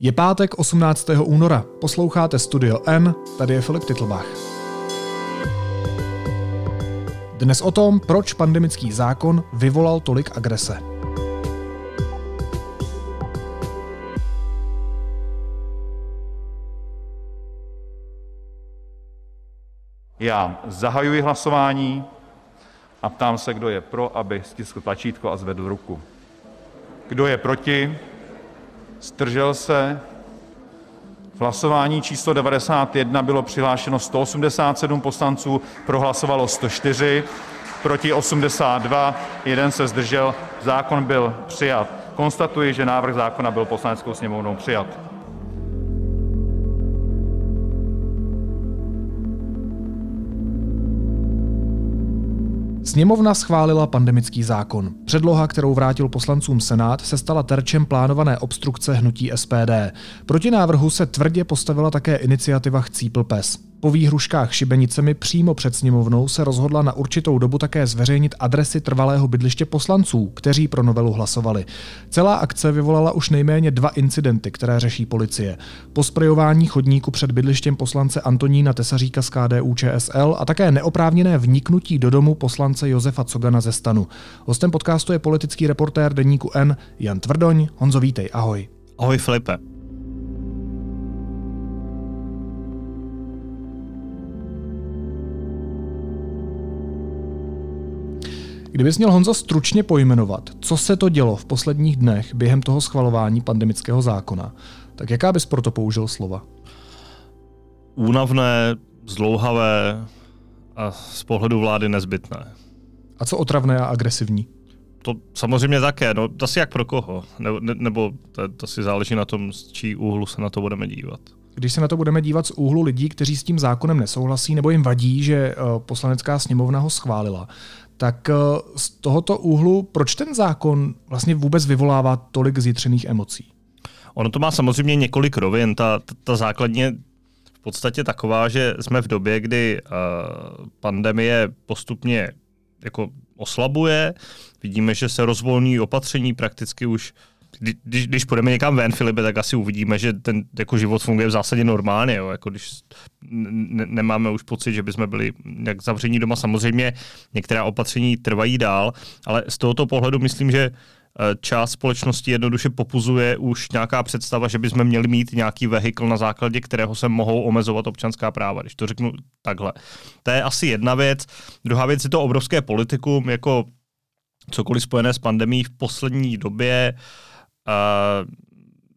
Je pátek 18. února, posloucháte Studio N, tady je Filip Titlbach. Dnes o tom, proč pandemický zákon vyvolal tolik agrese. Já zahajuji hlasování a ptám se, kdo je pro, aby stiskl tlačítko a zvedl ruku. Kdo je proti? Zdržel se? V hlasování číslo 91 bylo přihlášeno 187 poslanců, pro hlasovalo 104, proti 82, jeden se zdržel. Zákon byl přijat. Konstatuji, že návrh zákona byl Poslaneckou sněmovnou přijat. Sněmovna schválila pandemický zákon. Předloha, kterou vrátil poslancům Senát, se stala terčem plánované obstrukce hnutí SPD. Proti návrhu se tvrdě postavila také iniciativa Chcípl pes. Po výhruškách šibenicemi přímo před sněmovnou se rozhodla na určitou dobu také zveřejnit adresy trvalého bydliště poslanců, kteří pro novelu hlasovali. Celá akce vyvolala už nejméně dva incidenty, které řeší policie. Posprejování chodníku před bydlištěm poslance Antonína Tesaříka z KDU ČSL a také neoprávněné vniknutí do domu poslance Josefa Cogana ze stanu. Hostem podcastu je politický reportér deníku N Jan Tvrdoň. Honzo, vítej, ahoj. Ahoj Filipe. Kdybys měl Honzo stručně pojmenovat, co se to dělo v posledních dnech během toho schvalování pandemického zákona, tak jaká bys proto použil slova? Únavné, zdlouhavé a z pohledu vlády nezbytné. A co otravné a agresivní? To samozřejmě také, no asi jak pro koho, ne, ne, nebo to, to si záleží na tom, z čí úhlu se na to budeme dívat. Když se na to budeme dívat z úhlu lidí, kteří s tím zákonem nesouhlasí nebo jim vadí, že eh, poslanecká sněmovna ho schválila, tak eh, z tohoto úhlu, proč ten zákon vlastně vůbec vyvolává tolik zjitřených emocí? Ono to má samozřejmě několik rovin. Ta, ta, ta základně v podstatě taková, že jsme v době, kdy uh, pandemie postupně jako oslabuje, vidíme, že se rozvolní opatření prakticky už když, když půjdeme někam ven, Filipe, tak asi uvidíme, že ten jako život funguje v zásadě normálně. Jo. Jako když ne, nemáme už pocit, že bychom byli jak zavření doma. Samozřejmě některá opatření trvají dál, ale z tohoto pohledu myslím, že eh, část společnosti jednoduše popuzuje už nějaká představa, že bychom měli mít nějaký vehikl, na základě kterého se mohou omezovat občanská práva, když to řeknu takhle. To je asi jedna věc. Druhá věc je to obrovské politikum, jako cokoliv spojené s pandemí v poslední době uh,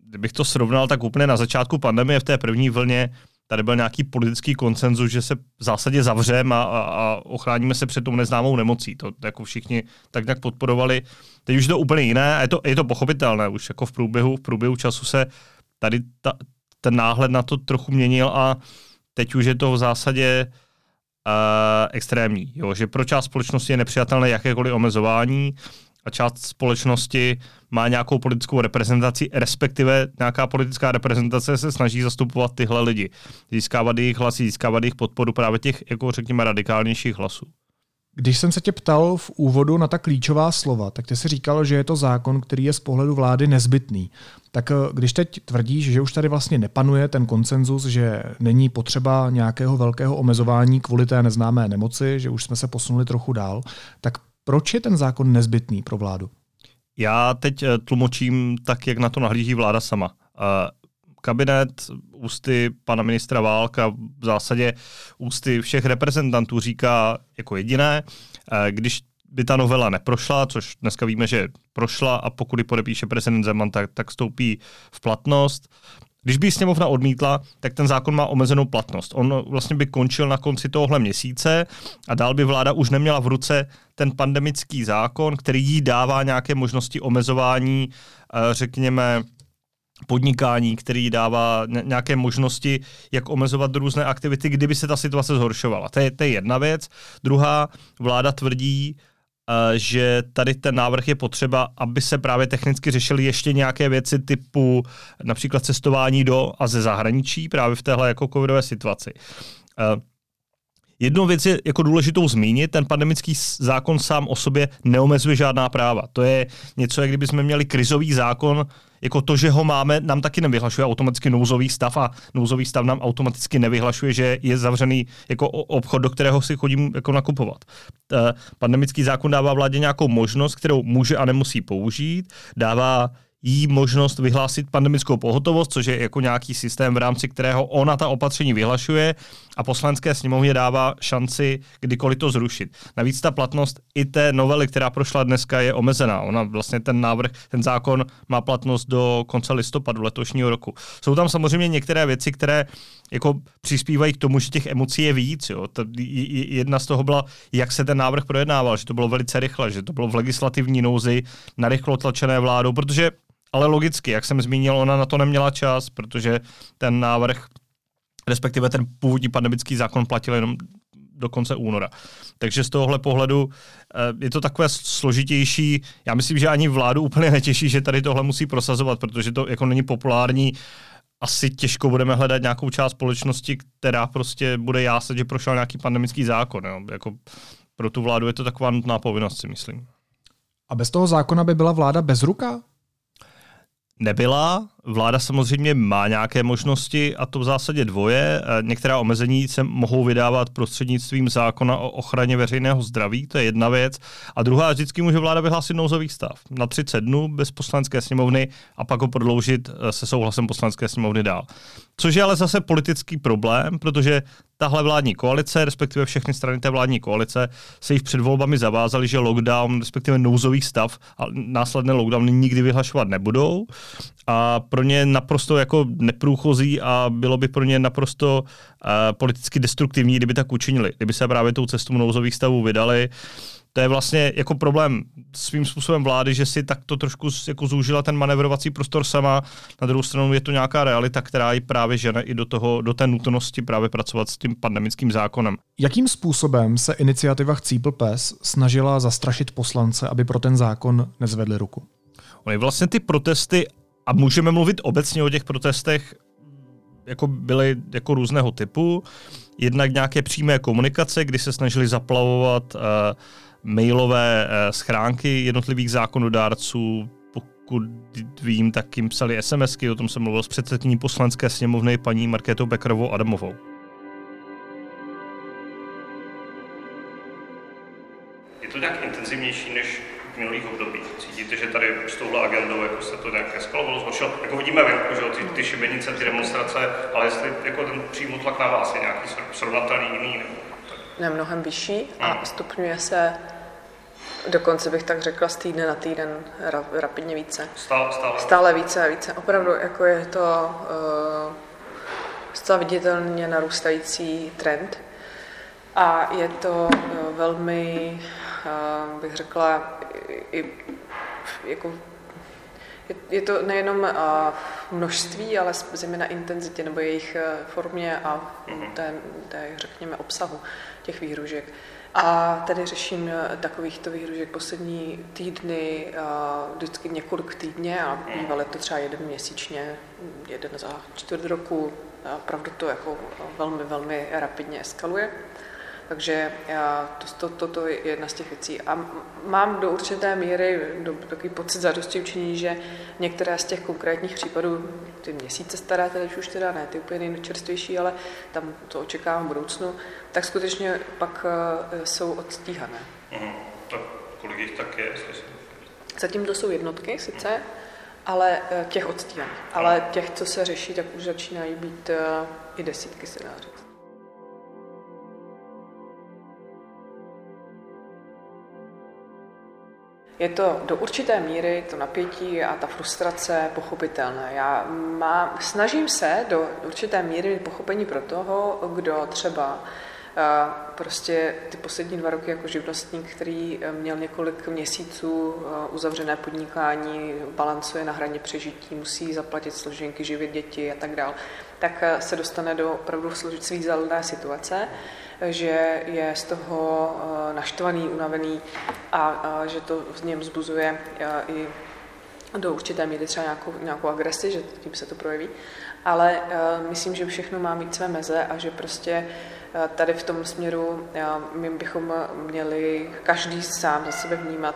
kdybych to srovnal, tak úplně na začátku pandemie v té první vlně tady byl nějaký politický konsenzus, že se v zásadě zavřeme a, a, a ochráníme se před tou neznámou nemocí. To jako všichni tak nějak podporovali. Teď už je to úplně jiné a je to, je to pochopitelné. Už jako v průběhu, v průběhu času se tady ta, ten náhled na to trochu měnil a teď už je to v zásadě uh, extrémní. Jo? Že pro část společnosti je nepřijatelné jakékoliv omezování a část společnosti má nějakou politickou reprezentaci, respektive nějaká politická reprezentace se snaží zastupovat tyhle lidi. Získávat jejich hlasy, získávat jejich podporu právě těch, jako řekněme, radikálnějších hlasů. Když jsem se tě ptal v úvodu na ta klíčová slova, tak ty si říkal, že je to zákon, který je z pohledu vlády nezbytný. Tak eh, když teď tvrdíš, že už tady vlastně nepanuje ten konsenzus, že není potřeba nějakého velkého omezování kvůli té neznámé nemoci, že už jsme se posunuli trochu dál, tak proč je ten zákon nezbytný pro vládu? Já teď eh, tlumočím tak, jak na to nahlíží vláda sama. Eh, kabinet ústy pana ministra Válka v zásadě ústy všech reprezentantů říká jako jediné, eh, když by ta novela neprošla, což dneska víme, že prošla a pokud ji podepíše prezident Zeman, tak, tak stoupí v platnost, když by sněmovna odmítla, tak ten zákon má omezenou platnost. On vlastně by končil na konci tohohle měsíce a dál by vláda už neměla v ruce ten pandemický zákon, který jí dává nějaké možnosti omezování, eh, řekněme, podnikání, který dává nějaké možnosti, jak omezovat různé aktivity, kdyby se ta situace zhoršovala. To je, to je jedna věc. Druhá, vláda tvrdí, že tady ten návrh je potřeba, aby se právě technicky řešily ještě nějaké věci typu například cestování do a ze zahraničí právě v téhle jako covidové situaci. Jednou věc je jako důležitou zmínit, ten pandemický zákon sám o sobě neomezuje žádná práva. To je něco, jak kdyby jsme měli krizový zákon, jako to, že ho máme, nám taky nevyhlašuje automaticky nouzový stav a nouzový stav nám automaticky nevyhlašuje, že je zavřený jako obchod, do kterého si chodím jako nakupovat. Pandemický zákon dává vládě nějakou možnost, kterou může a nemusí použít, dává jí možnost vyhlásit pandemickou pohotovost, což je jako nějaký systém, v rámci kterého ona ta opatření vyhlašuje a poslanské sněmovně dává šanci kdykoliv to zrušit. Navíc ta platnost i té novely, která prošla dneska, je omezená. Ona vlastně ten návrh, ten zákon má platnost do konce listopadu letošního roku. Jsou tam samozřejmě některé věci, které jako přispívají k tomu, že těch emocí je víc. Jo. Jedna z toho byla, jak se ten návrh projednával, že to bylo velice rychle, že to bylo v legislativní nouzi, narychlo tlačené vládou, protože ale logicky, jak jsem zmínil, ona na to neměla čas, protože ten návrh, respektive ten původní pandemický zákon platil jenom do konce února. Takže z tohohle pohledu eh, je to takové složitější. Já myslím, že ani vládu úplně netěší, že tady tohle musí prosazovat, protože to jako není populární. Asi těžko budeme hledat nějakou část společnosti, která prostě bude jásat, že prošel nějaký pandemický zákon. Jo. Jako pro tu vládu je to taková nutná povinnost, si myslím. A bez toho zákona by byla vláda bez ruka? Nebyla. Vláda samozřejmě má nějaké možnosti a to v zásadě dvoje. Eh, některá omezení se mohou vydávat prostřednictvím zákona o ochraně veřejného zdraví, to je jedna věc. A druhá, vždycky může vláda vyhlásit nouzový stav na 30 dnů bez poslanské sněmovny a pak ho prodloužit eh, se souhlasem poslanské sněmovny dál. Což je ale zase politický problém, protože tahle vládní koalice, respektive všechny strany té vládní koalice, se již před volbami zavázaly, že lockdown, respektive nouzový stav a následné lockdowny nikdy vyhlašovat nebudou. A pro ně naprosto jako neprůchozí a bylo by pro ně naprosto uh, politicky destruktivní, kdyby tak učinili. Kdyby se právě tou cestou nouzových stavů vydali, to je vlastně jako problém svým způsobem vlády, že si takto trošku jako zúžila ten manevrovací prostor sama. Na druhou stranu je to nějaká realita, která ji právě žene i do, toho, do té nutnosti právě pracovat s tím pandemickým zákonem. Jakým způsobem se iniciativa Chcípl pes snažila zastrašit poslance, aby pro ten zákon nezvedli ruku? Ony vlastně ty protesty, a můžeme mluvit obecně o těch protestech, jako byly jako různého typu. Jednak nějaké přímé komunikace, kdy se snažili zaplavovat uh, mailové eh, schránky jednotlivých zákonodárců, pokud vím, tak jim psali SMSky, o tom jsem mluvil s předsedkyní poslanské sněmovny paní Markétou Bekrovou Adamovou. Je to nějak intenzivnější než minulých obdobích? Cítíte, že tady s touhle agendou jako se to nějak eskalovalo, zhoršilo? Jako vidíme venku, že ty, ty šibenice, ty demonstrace, ale jestli jako ten přímý tlak na vás je nějaký srovnatelný jiný? Nebo ne mnohem vyšší a hmm. stupňuje se dokonce bych tak řekla z týdne na týden ra, rapidně více. Stále, stále. stále více a více. Opravdu jako je to uh, zcela viditelně narůstající trend a je to uh, velmi, uh, bych řekla, i, jako je, je to nejenom uh, množství, ale zejména intenzitě nebo jejich formě a mhm. té, té, řekněme, obsahu těch výhružek. A tady řeším eh, takovýchto výhružek poslední týdny, eh, vždycky několik týdně a bývaly to třeba jeden měsíčně, jeden za čtvrt roku. Opravdu to jako velmi, velmi rapidně eskaluje. Takže to, to, to je jedna z těch věcí. A mám do určité míry do, takový pocit zadosti učiní, že některé z těch konkrétních případů, ty měsíce staré, tedy už teda ne ty úplně nejčerstvější, ale tam to očekávám v budoucnu, tak skutečně pak uh, jsou odstíhané. Mm, tak kolik jich tak je? Zatím to jsou jednotky sice, ale uh, těch odstíhaných. Ale těch, co se řeší, tak už začínají být i desítky, se je to do určité míry to napětí a ta frustrace pochopitelné. Já mám, snažím se do určité míry pochopení pro toho, kdo třeba eh, prostě ty poslední dva roky jako živnostník, který eh, měl několik měsíců eh, uzavřené podnikání, balancuje na hraně přežití, musí zaplatit složenky, živit děti a tak dále, tak se dostane do opravdu svízelné situace že je z toho eh, naštvaný, unavený a, že to v něm zbuzuje eh, i do určité míry třeba nějakou, nějakou agresi, že tím se to projeví, ale uh, myslím, že všechno má mít své meze a že prostě tady v tom směru my bychom měli každý sám za sebe vnímat,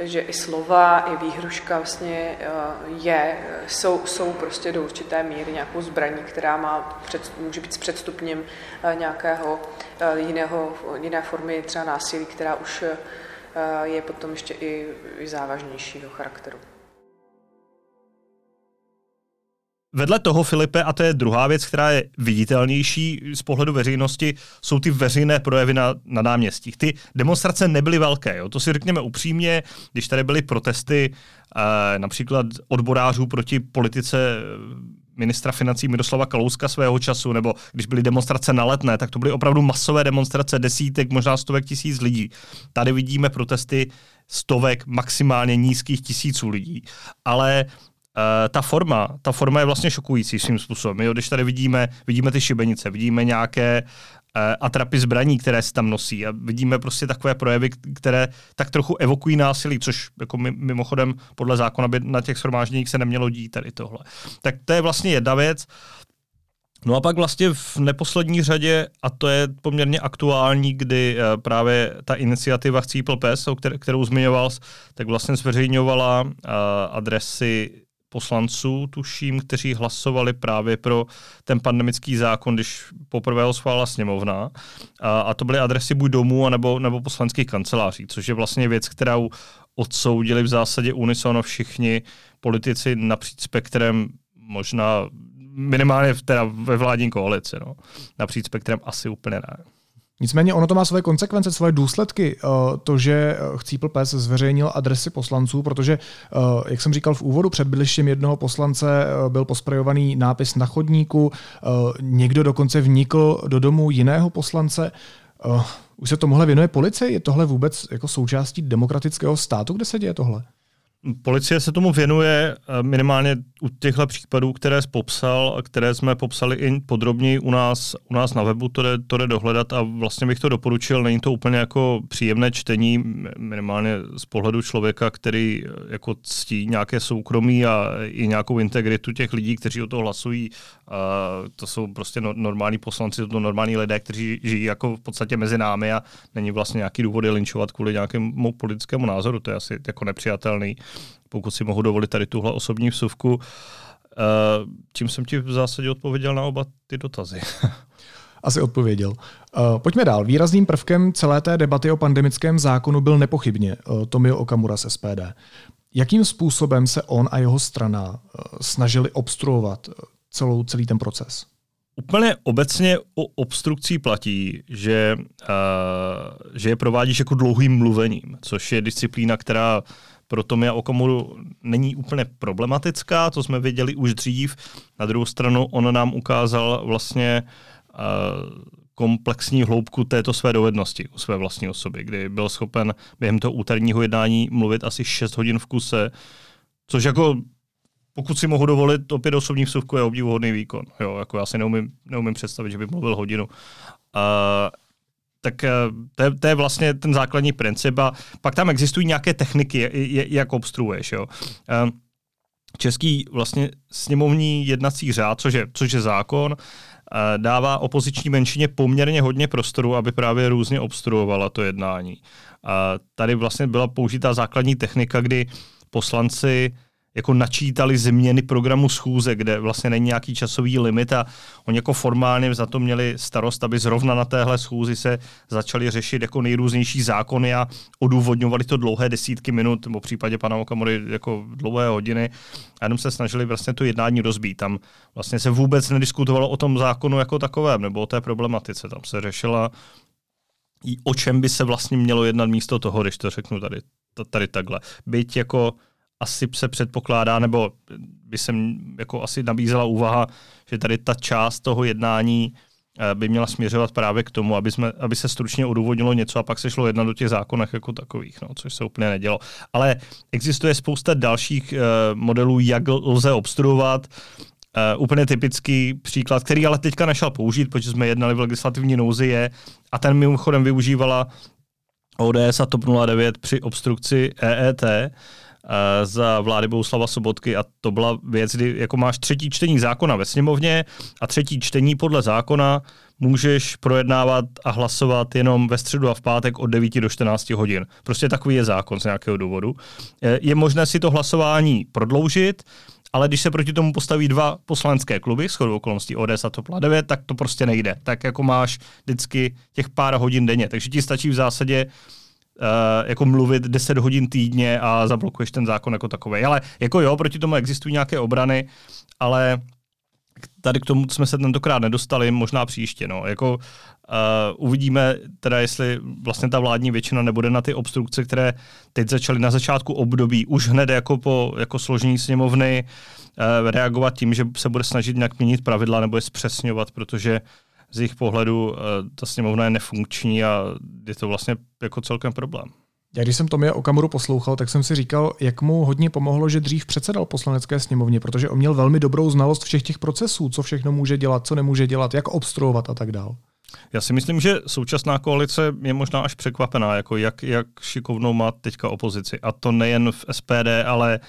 že i slova, i výhruška vlastně je, jsou, jsou prostě do určité míry nějakou zbraní, která má před, může být s předstupněm nějakého jiného, jiné formy třeba násilí, která už je potom ještě i, i závažnějšího charakteru. Vedle toho, Filipe, a to je druhá věc, která je viditelnější z pohledu veřejnosti, jsou ty veřejné projevy na, na náměstích. Ty demonstrace nebyly velké, jo? to si řekněme upřímně, když tady byly protesty eh, například odborářů proti politice eh, ministra financí Miroslava Kalouska svého času, nebo když byly demonstrace na letné, tak to byly opravdu masové demonstrace desítek, možná stovek tisíc lidí. Tady vidíme protesty stovek, maximálně nízkých tisíců lidí. Ale Uh, ta forma, ta forma je vlastně šokující svým způsobem. Jo, když tady vidíme, vidíme ty šibenice, vidíme nějaké uh, atrapy zbraní, které se tam nosí a vidíme prostě takové projevy, které tak trochu evokují násilí, což jako mimochodem podle zákona by na těch shromážděních se nemělo dít tady tohle. Tak to je vlastně jedna věc. No a pak vlastně v neposlední řadě, a to je poměrně aktuální, kdy uh, právě ta iniciativa Chcípl pes, kterou zmiňoval, tak vlastně zveřejňovala adresy poslanců, tuším, kteří hlasovali právě pro ten pandemický zákon, když poprvé ho schválila sněmovna. A, a to byly adresy buď domů, anebo, nebo poslanských kanceláří, což je vlastně věc, kterou odsoudili v zásadě unisono všichni politici napříč spektrem, možná minimálně teda ve vládní koalici. No. Napříč spektrem asi úplně ne. Nicméně ono to má své konsekvence, své důsledky, eh, to, že eh, Chcípl pes zveřejnil adresy poslanců, protože, eh, jak jsem říkal v úvodu, před bydlištěm jednoho poslance byl posprejovaný nápis na chodníku, někdo dokonce vnikl do domu jiného poslance. Už se tomuhle věnuje policie? Je tohle vůbec jako součástí demokratického státu, kde se děje tohle? Policie se tomu věnuje eh, minimálně u těchto případů, které jsi popsal a které jsme popsali i podrobněji u nás, u nás na webu, to jde, to jde dohledat a vlastně bych to doporučil. Není to úplně jako příjemné čtení, minimálně z pohledu člověka, který eh, jako ctí nějaké soukromí a i nějakou integritu těch lidí, kteří o to hlasují. A to jsou prostě no, normální poslanci, to jsou normální lidé, kteří žijí jako v podstatě mezi námi a není vlastně nějaký důvod je linčovat kvůli nějakému politickému názoru. To je asi jako nepřijatelný pokud si mohu dovolit tady tuhle osobní vsuvku. Uh, čím jsem ti v zásadě odpověděl na oba ty dotazy. Asi odpověděl. Uh, pojďme dál. Výrazným prvkem celé té debaty o pandemickém zákonu byl nepochybně uh, Tomio Okamura z SPD. Jakým způsobem se on a jeho strana uh, snažili obstruovat celou, celý ten proces? Úplně obecně o obstrukcí platí, že, uh, že je provádíš jako dlouhým mluvením, což je disciplína, která pro Tomia Okamuru není úplně problematická, to jsme věděli už dřív. Na druhou stranu on nám ukázal vlastně uh, komplexní hloubku této své dovednosti u své vlastní osoby, kdy byl schopen během toho úterního jednání mluvit asi 6 hodin v kuse, což jako pokud si mohu dovolit, opět osobní vsuvku je obdivuhodný výkon. Jo, jako já si neumím, neumím představit, že by mluvil hodinu. Uh, tak eh, to je, to je vlastně ten základní princip a pak tam existují nějaké techniky, jak obstruuješ. Jo. Eh, český vlastně sněmovní jednací řád, což je, což je zákon, eh, dává opoziční menšině poměrně hodně prostoru, aby právě různě obstruovala to jednání. A tady vlastně byla použitá základní technika, kdy poslanci jako načítali změny programu schůze, kde vlastně není nějaký časový limit a oni jako formálně za to měli starost, aby zrovna na téhle schůzi se začali řešit jako nejrůznější zákony a odůvodňovali to dlouhé desítky minut, nebo v případě pana Okamory jako dlouhé hodiny. A jenom se snažili vlastně to jednání rozbít. Tam vlastně se vůbec nediskutovalo o tom zákonu jako takovém, nebo o té problematice. Tam se řešila o čem by se vlastně mělo jednat místo toho, když to řeknu tady, tady takhle. Byť jako asi se předpokládá, nebo by se jako asi nabízela úvaha, že tady ta část toho jednání eh, by měla směřovat právě k tomu, aby, jsme, aby se stručně odůvodnilo něco a pak se šlo jednat do těch zákonech jako takových, no, což se úplně nedělo. Ale existuje spousta dalších uh, modelů, jak lze obstruovat. Uh, úplně typický příklad, který ale teďka nešel použít, protože jsme jednali v legislativní nouzi, je, a ten mimochodem využívala ODS a TOP 09 při obstrukci EET, za vlády Bouslava Sobotky a to byla věc, kdy jako máš třetí čtení zákona ve sněmovně a třetí čtení podle zákona můžeš projednávat a hlasovat jenom ve středu a v pátek od 9 do 14 hodin. Prostě takový je zákon z nějakého důvodu. Je možné si to hlasování prodloužit, ale když se proti tomu postaví dva poslanecké kluby, shodou okolností ODS a TOP 9, tak to prostě nejde. Tak jako máš vždycky těch pár hodin denně. Takže ti stačí v zásadě jako mluvit 10 hodin týdně a zablokuješ ten zákon jako takový. Ale jako jo, proti tomu existují nějaké obrany, ale tady k tomu jsme se tentokrát nedostali, možná příště. No. Jako, uh, uvidíme teda, jestli vlastně ta vládní většina nebude na ty obstrukce, které teď začaly na začátku období, už hned jako po jako složení sněmovny, uh, reagovat tím, že se bude snažit nějak měnit pravidla nebo je zpřesňovat, protože z jejich pohledu uh, ta sněmovna je nefunkční a je to vlastně jako celkem problém. Já když jsem Tomia Okamoru poslouchal, tak jsem si říkal, jak mu hodně pomohlo, že dřív předsedal poslanecké sněmovně, protože on měl velmi dobrou znalost všech těch procesů, co všechno může dělat, co nemůže dělat, jak obstruovat a tak dál. Já si myslím, že současná koalice je možná až překvapená, jako jak, jak šikovnou má teďka opozici. A to nejen v SPD, ale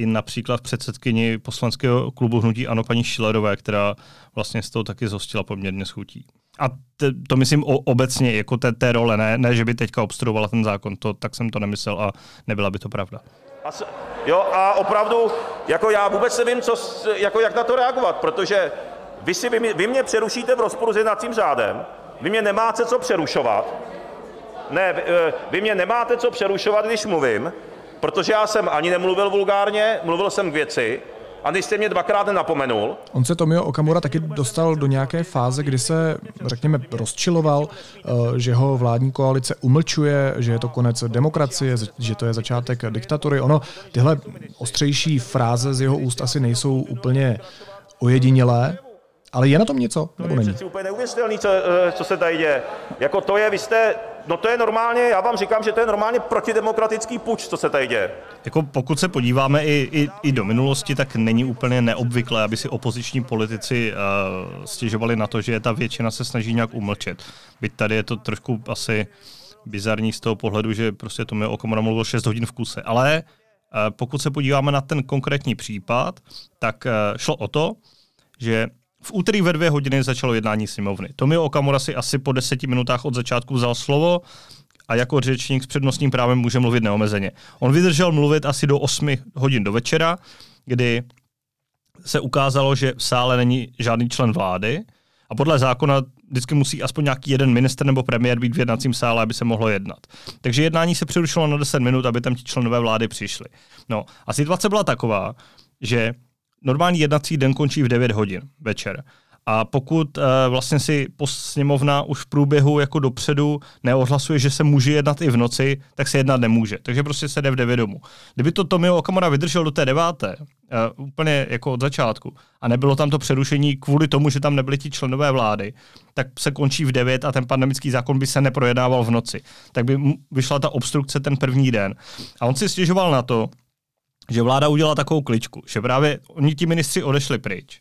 i například předsedkyni poslanského klubu Hnutí Ano paní Šilerové, která vlastně z toho taky zhostila poměrně schutí. A t- to myslím o, obecně, jako té, té role, ne, ne, že by teďka obstruovala ten zákon, to, tak jsem to nemyslel a nebyla by to pravda. A, jo, a opravdu, jako já vůbec nevím, co, jako jak na to reagovat, protože vy, si, vy, vy mě přerušíte v rozporu s jednacím řádem, vy mě nemáte co přerušovat, ne, vy, eh, vy mě nemáte co přerušovat, když mluvím, protože já jsem ani nemluvil vulgárně, mluvil jsem k věci, a když jste mě dvakrát nenapomenul. On se Tomio Okamura taky dostal do nějaké fáze, kdy se, řekněme, rozčiloval, eh, že ho vládní koalice umlčuje, že je to konec demokracie, že to je začátek diktatury. Ono, tyhle ostřejší fráze z jeho úst asi nejsou úplně ojedinělé, ale je na tom něco, nebo není? To je úplně neuvěřitelné, co, eh, co se tady děje. Jako to je, vy jste, no to je normálně, já vám říkám, že to je normálně protidemokratický puč, co se tady děje. Jako pokud se podíváme i, i, i do minulosti, tak není úplně neobvyklé, aby si opoziční politici uh, stěžovali na to, že ta většina se snaží nějak umlčet. Byť tady je to trošku asi bizarní z toho pohledu, že prostě to mi Okamura mluvil 6 hodin v kuse. Ale uh, pokud se podíváme na ten konkrétní případ, tak uh, šlo o to, že v úterý ve dvě hodiny začalo jednání sněmovny. Tomio Okamura si asi po deseti minutách od začátku vzal slovo a jako řečník s přednostním právem může mluvit neomezeně. On vydržel mluvit asi do 8 hodin do večera, kdy se ukázalo, že v sále není žádný člen vlády a podle zákona vždycky musí aspoň nějaký jeden minister nebo premiér být v jednacím sále, aby se mohlo jednat. Takže jednání se přerušilo na 10 minut, aby tam ti členové vlády přišli. No a situace byla taková, že normální jednací den končí v 9 hodin večer. A pokud uh, vlastně si sněmovna už v průběhu jako dopředu neohlasuje, že se může jednat i v noci, tak se jednat nemůže. Takže prostě se jde v 9 domů. Kdyby to Tomio Okamura vydržel do té deváté, uh, úplně jako od začátku, a nebylo tam to přerušení kvůli tomu, že tam nebyli ti členové vlády, tak se končí v 9 a ten pandemický zákon by se neprojednával v noci. Tak by vyšla ta obstrukce ten první den. A on si stěžoval na to, že vláda udělala takovou kličku, že právě oni ti ministři odešli pryč.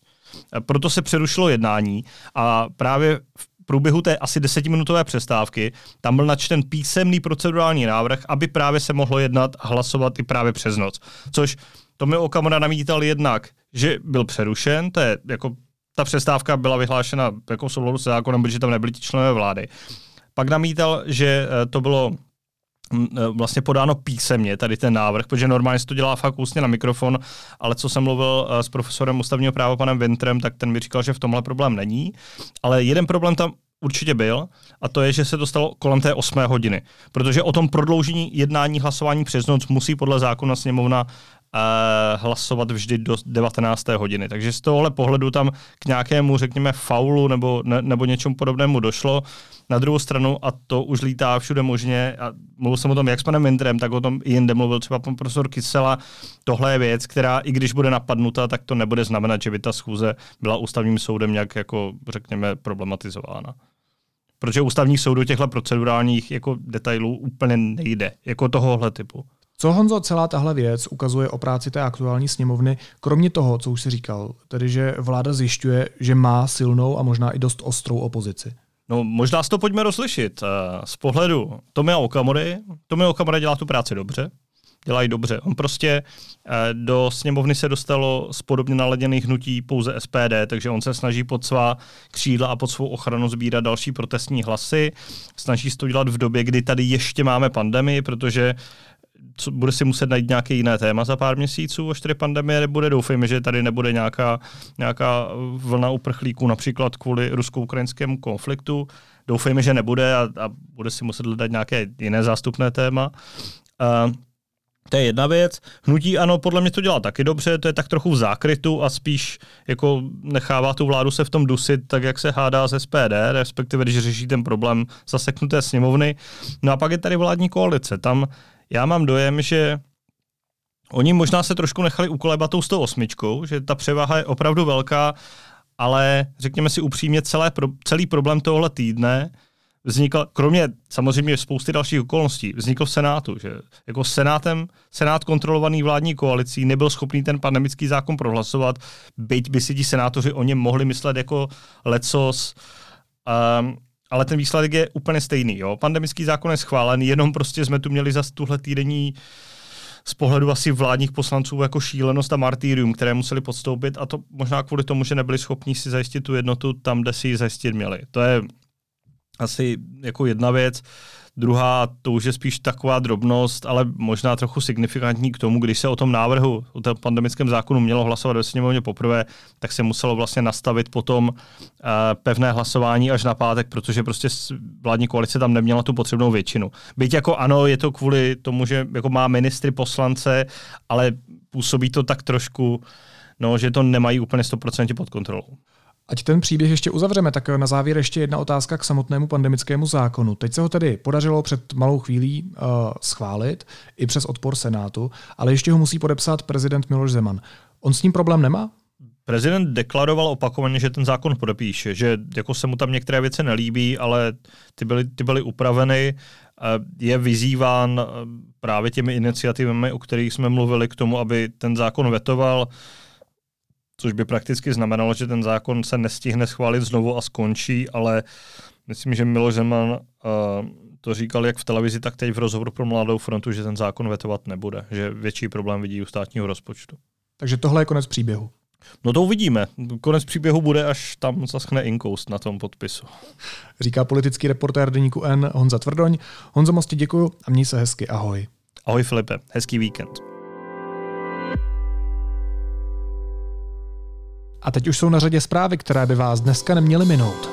Proto se přerušilo jednání a právě v průběhu té asi desetiminutové přestávky tam byl načten písemný procedurální návrh, aby právě se mohlo jednat a hlasovat i právě přes noc. Což to mi Okamura namítal jednak, že byl přerušen, to je jako ta přestávka byla vyhlášena jako souladu se zákonem, protože tam nebyli ti členové vlády. Pak namítal, že eh, to bylo vlastně podáno písemně, tady ten návrh, protože normálně se to dělá fakt ústně na mikrofon, ale co jsem mluvil e, s profesorem ústavního práva panem Vintrem, tak ten mi říkal, že v tomhle problém není. Ale jeden problém tam určitě byl, a to je, že se dostalo kolem té 8 hodiny. Protože o tom prodloužení jednání hlasování přes noc musí podle zákona sněmovna hlasovat vždy do 19. hodiny. Takže z tohohle pohledu tam k nějakému, řekněme, faulu nebo, ne, nebo něčemu podobnému došlo. Na druhou stranu, a to už lítá všude možně, a mluvil jsem o tom jak s panem Mindrem, tak o tom i jinde mluvil třeba pan profesor Kysela, tohle je věc, která i když bude napadnuta, tak to nebude znamenat, že by ta schůze byla ústavním soudem nějak jako, řekněme, problematizována. Protože ústavní soud do těchto procedurálních jako detailů úplně nejde, jako tohohle typu. Co Honzo, celá tahle věc ukazuje o práci té aktuální sněmovny, kromě toho, co už si říkal, tedy že vláda zjišťuje, že má silnou a možná i dost ostrou opozici? No, možná si to pojďme rozlišit. Eh, z pohledu Tomia Okamory, Tomia Okamura dělá tu práci dobře, dělají dobře. On prostě eh, do sněmovny se dostalo z podobně naladěných hnutí pouze SPD, takže on se snaží pod svá křídla a pod svou ochranu sbírat další protestní hlasy. Snaží se to dělat v době, kdy tady ještě máme pandemii, protože co, bude si muset najít nějaké jiné téma za pár měsíců, až tady pandemie nebude. Doufejme, že tady nebude nějaká, nějaká vlna uprchlíků, například kvůli rusko-ukrajinskému konfliktu. Doufejme, že nebude a, a bude si muset hledat nějaké jiné zástupné téma. Uh, to je jedna věc. Hnutí ano, podle mě to dělá taky dobře, to je tak trochu v zákrytu a spíš jako nechává tu vládu se v tom dusit, tak jak se hádá z SPD, respektive když řeší ten problém zaseknuté sněmovny. No a pak je tady vládní koalice. Tam já mám dojem, že oni možná se trošku nechali ukolebat tou 108, že ta převaha je opravdu velká, ale řekněme si upřímně, celé, celý problém tohohle týdne vznikl, kromě samozřejmě spousty dalších okolností, vznikl v Senátu, že jako senátem, Senát kontrolovaný vládní koalicí nebyl schopný ten pandemický zákon prohlasovat, byť by si ti senátoři o něm mohli myslet jako lecos, um, ale ten výsledek je úplně stejný. Jo? Pandemický zákon je schválen, jenom prostě jsme tu měli za tuhle týdenní z pohledu asi vládních poslanců jako šílenost a martýrium, které museli podstoupit a to možná kvůli tomu, že nebyli schopni si zajistit tu jednotu tam, kde si ji zajistit měli. To je asi jako jedna věc. Druhá, to už je spíš taková drobnost, ale možná trochu signifikantní k tomu, když se o tom návrhu, o tom pandemickém zákonu mělo hlasovat ve sněmovně poprvé, tak se muselo vlastně nastavit potom uh, pevné hlasování až na pátek, protože prostě vládní koalice tam neměla tu potřebnou většinu. Byť jako ano, je to kvůli tomu, že jako má ministry, poslance, ale působí to tak trošku, no, že to nemají úplně 100% pod kontrolou. Ať ten příběh ještě uzavřeme, tak na závěr ještě jedna otázka k samotnému pandemickému zákonu. Teď se ho tedy podařilo před malou chvílí uh, schválit, i přes odpor Senátu, ale ještě ho musí podepsat prezident Miloš Zeman. On s ním problém nemá? Prezident deklaroval opakovaně, že ten zákon podepíše, že jako se mu tam některé věci nelíbí, ale ty byly, ty byly upraveny. Je vyzýván eh, právě těmi iniciativami, o kterých jsme mluvili, k tomu, aby ten zákon vetoval což by prakticky znamenalo, že ten zákon se nestihne schválit znovu a skončí, ale myslím, že Miloš Zeman uh, to říkal jak v televizi, tak teď v rozhovoru pro Mladou frontu, že ten zákon vetovat nebude, že větší problém vidí u státního rozpočtu. Takže tohle je konec příběhu. No to uvidíme. Konec příběhu bude, až tam zaschne inkoust na tom podpisu. Říká politický reportér deníku N Honza Tvrdoň. Honzo, moc ti děkuju a měj se hezky. Ahoj. Ahoj Filipe, hezký víkend. A teď už jsou na řadě zprávy, které by vás dneska neměly minout.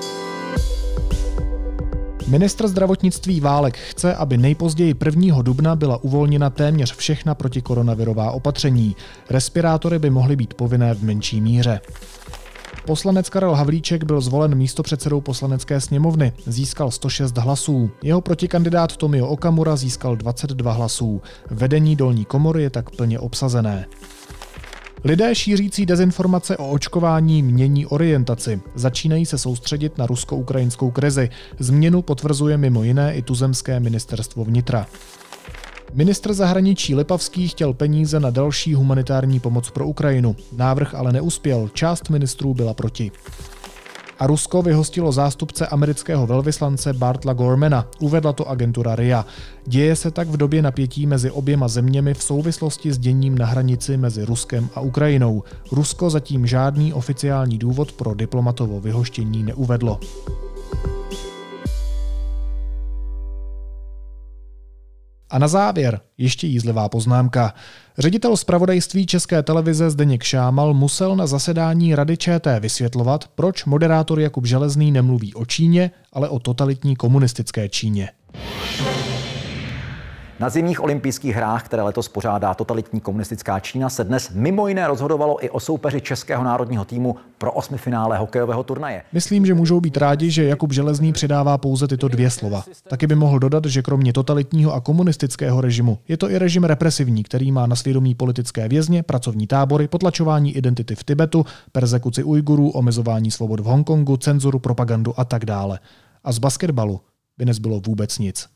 Ministr zdravotnictví Válek chce, aby nejpozději 1. dubna byla uvolněna téměř všechna protikoronavirová opatření. Respirátory by mohly být povinné v menší míře. Poslanec Karel Havlíček byl zvolen místopředsedou poslanecké sněmovny, získal 106 hlasů. Jeho protikandidát Tomio Okamura získal 22 hlasů. Vedení dolní komory je tak plně obsazené. Lidé šířící dezinformace o očkování mění orientaci. Začínají se soustředit na rusko-ukrajinskou krizi. Změnu potvrzuje mimo jiné i tuzemské ministerstvo vnitra. Ministr zahraničí Lipavský chtěl peníze na další humanitární pomoc pro Ukrajinu. Návrh ale neuspěl, část ministrů byla proti a Rusko vyhostilo zástupce amerického velvyslance Bartla Gormana, uvedla to agentura RIA. Děje se tak v době napětí mezi oběma zeměmi v souvislosti s děním na hranici mezi Ruskem a Ukrajinou. Rusko zatím žádný oficiální důvod pro diplomatovo vyhoštění neuvedlo. A na závěr ještě jízlivá poznámka. Ředitel zpravodajství České televize Zdeněk Šámal musel na zasedání Rady ČT vysvětlovat, proč moderátor Jakub Železný nemluví o Číně, ale o totalitní komunistické Číně. Na zimních olympijských hrách, které letos pořádá totalitní komunistická Čína, se dnes mimo jiné rozhodovalo i o soupeři českého národního týmu pro osmifinále hokejového turnaje. Myslím, že můžou být rádi, že Jakub Železný přidává pouze tyto dvě slova. Taky by mohl dodat, že kromě totalitního a komunistického režimu je to i režim represivní, který má na svědomí politické vězně, pracovní tábory, potlačování identity v Tibetu, persekuci Ujgurů, omezování svobod v Hongkongu, cenzuru, propagandu a tak dále. A z basketbalu by nezbylo vůbec nic.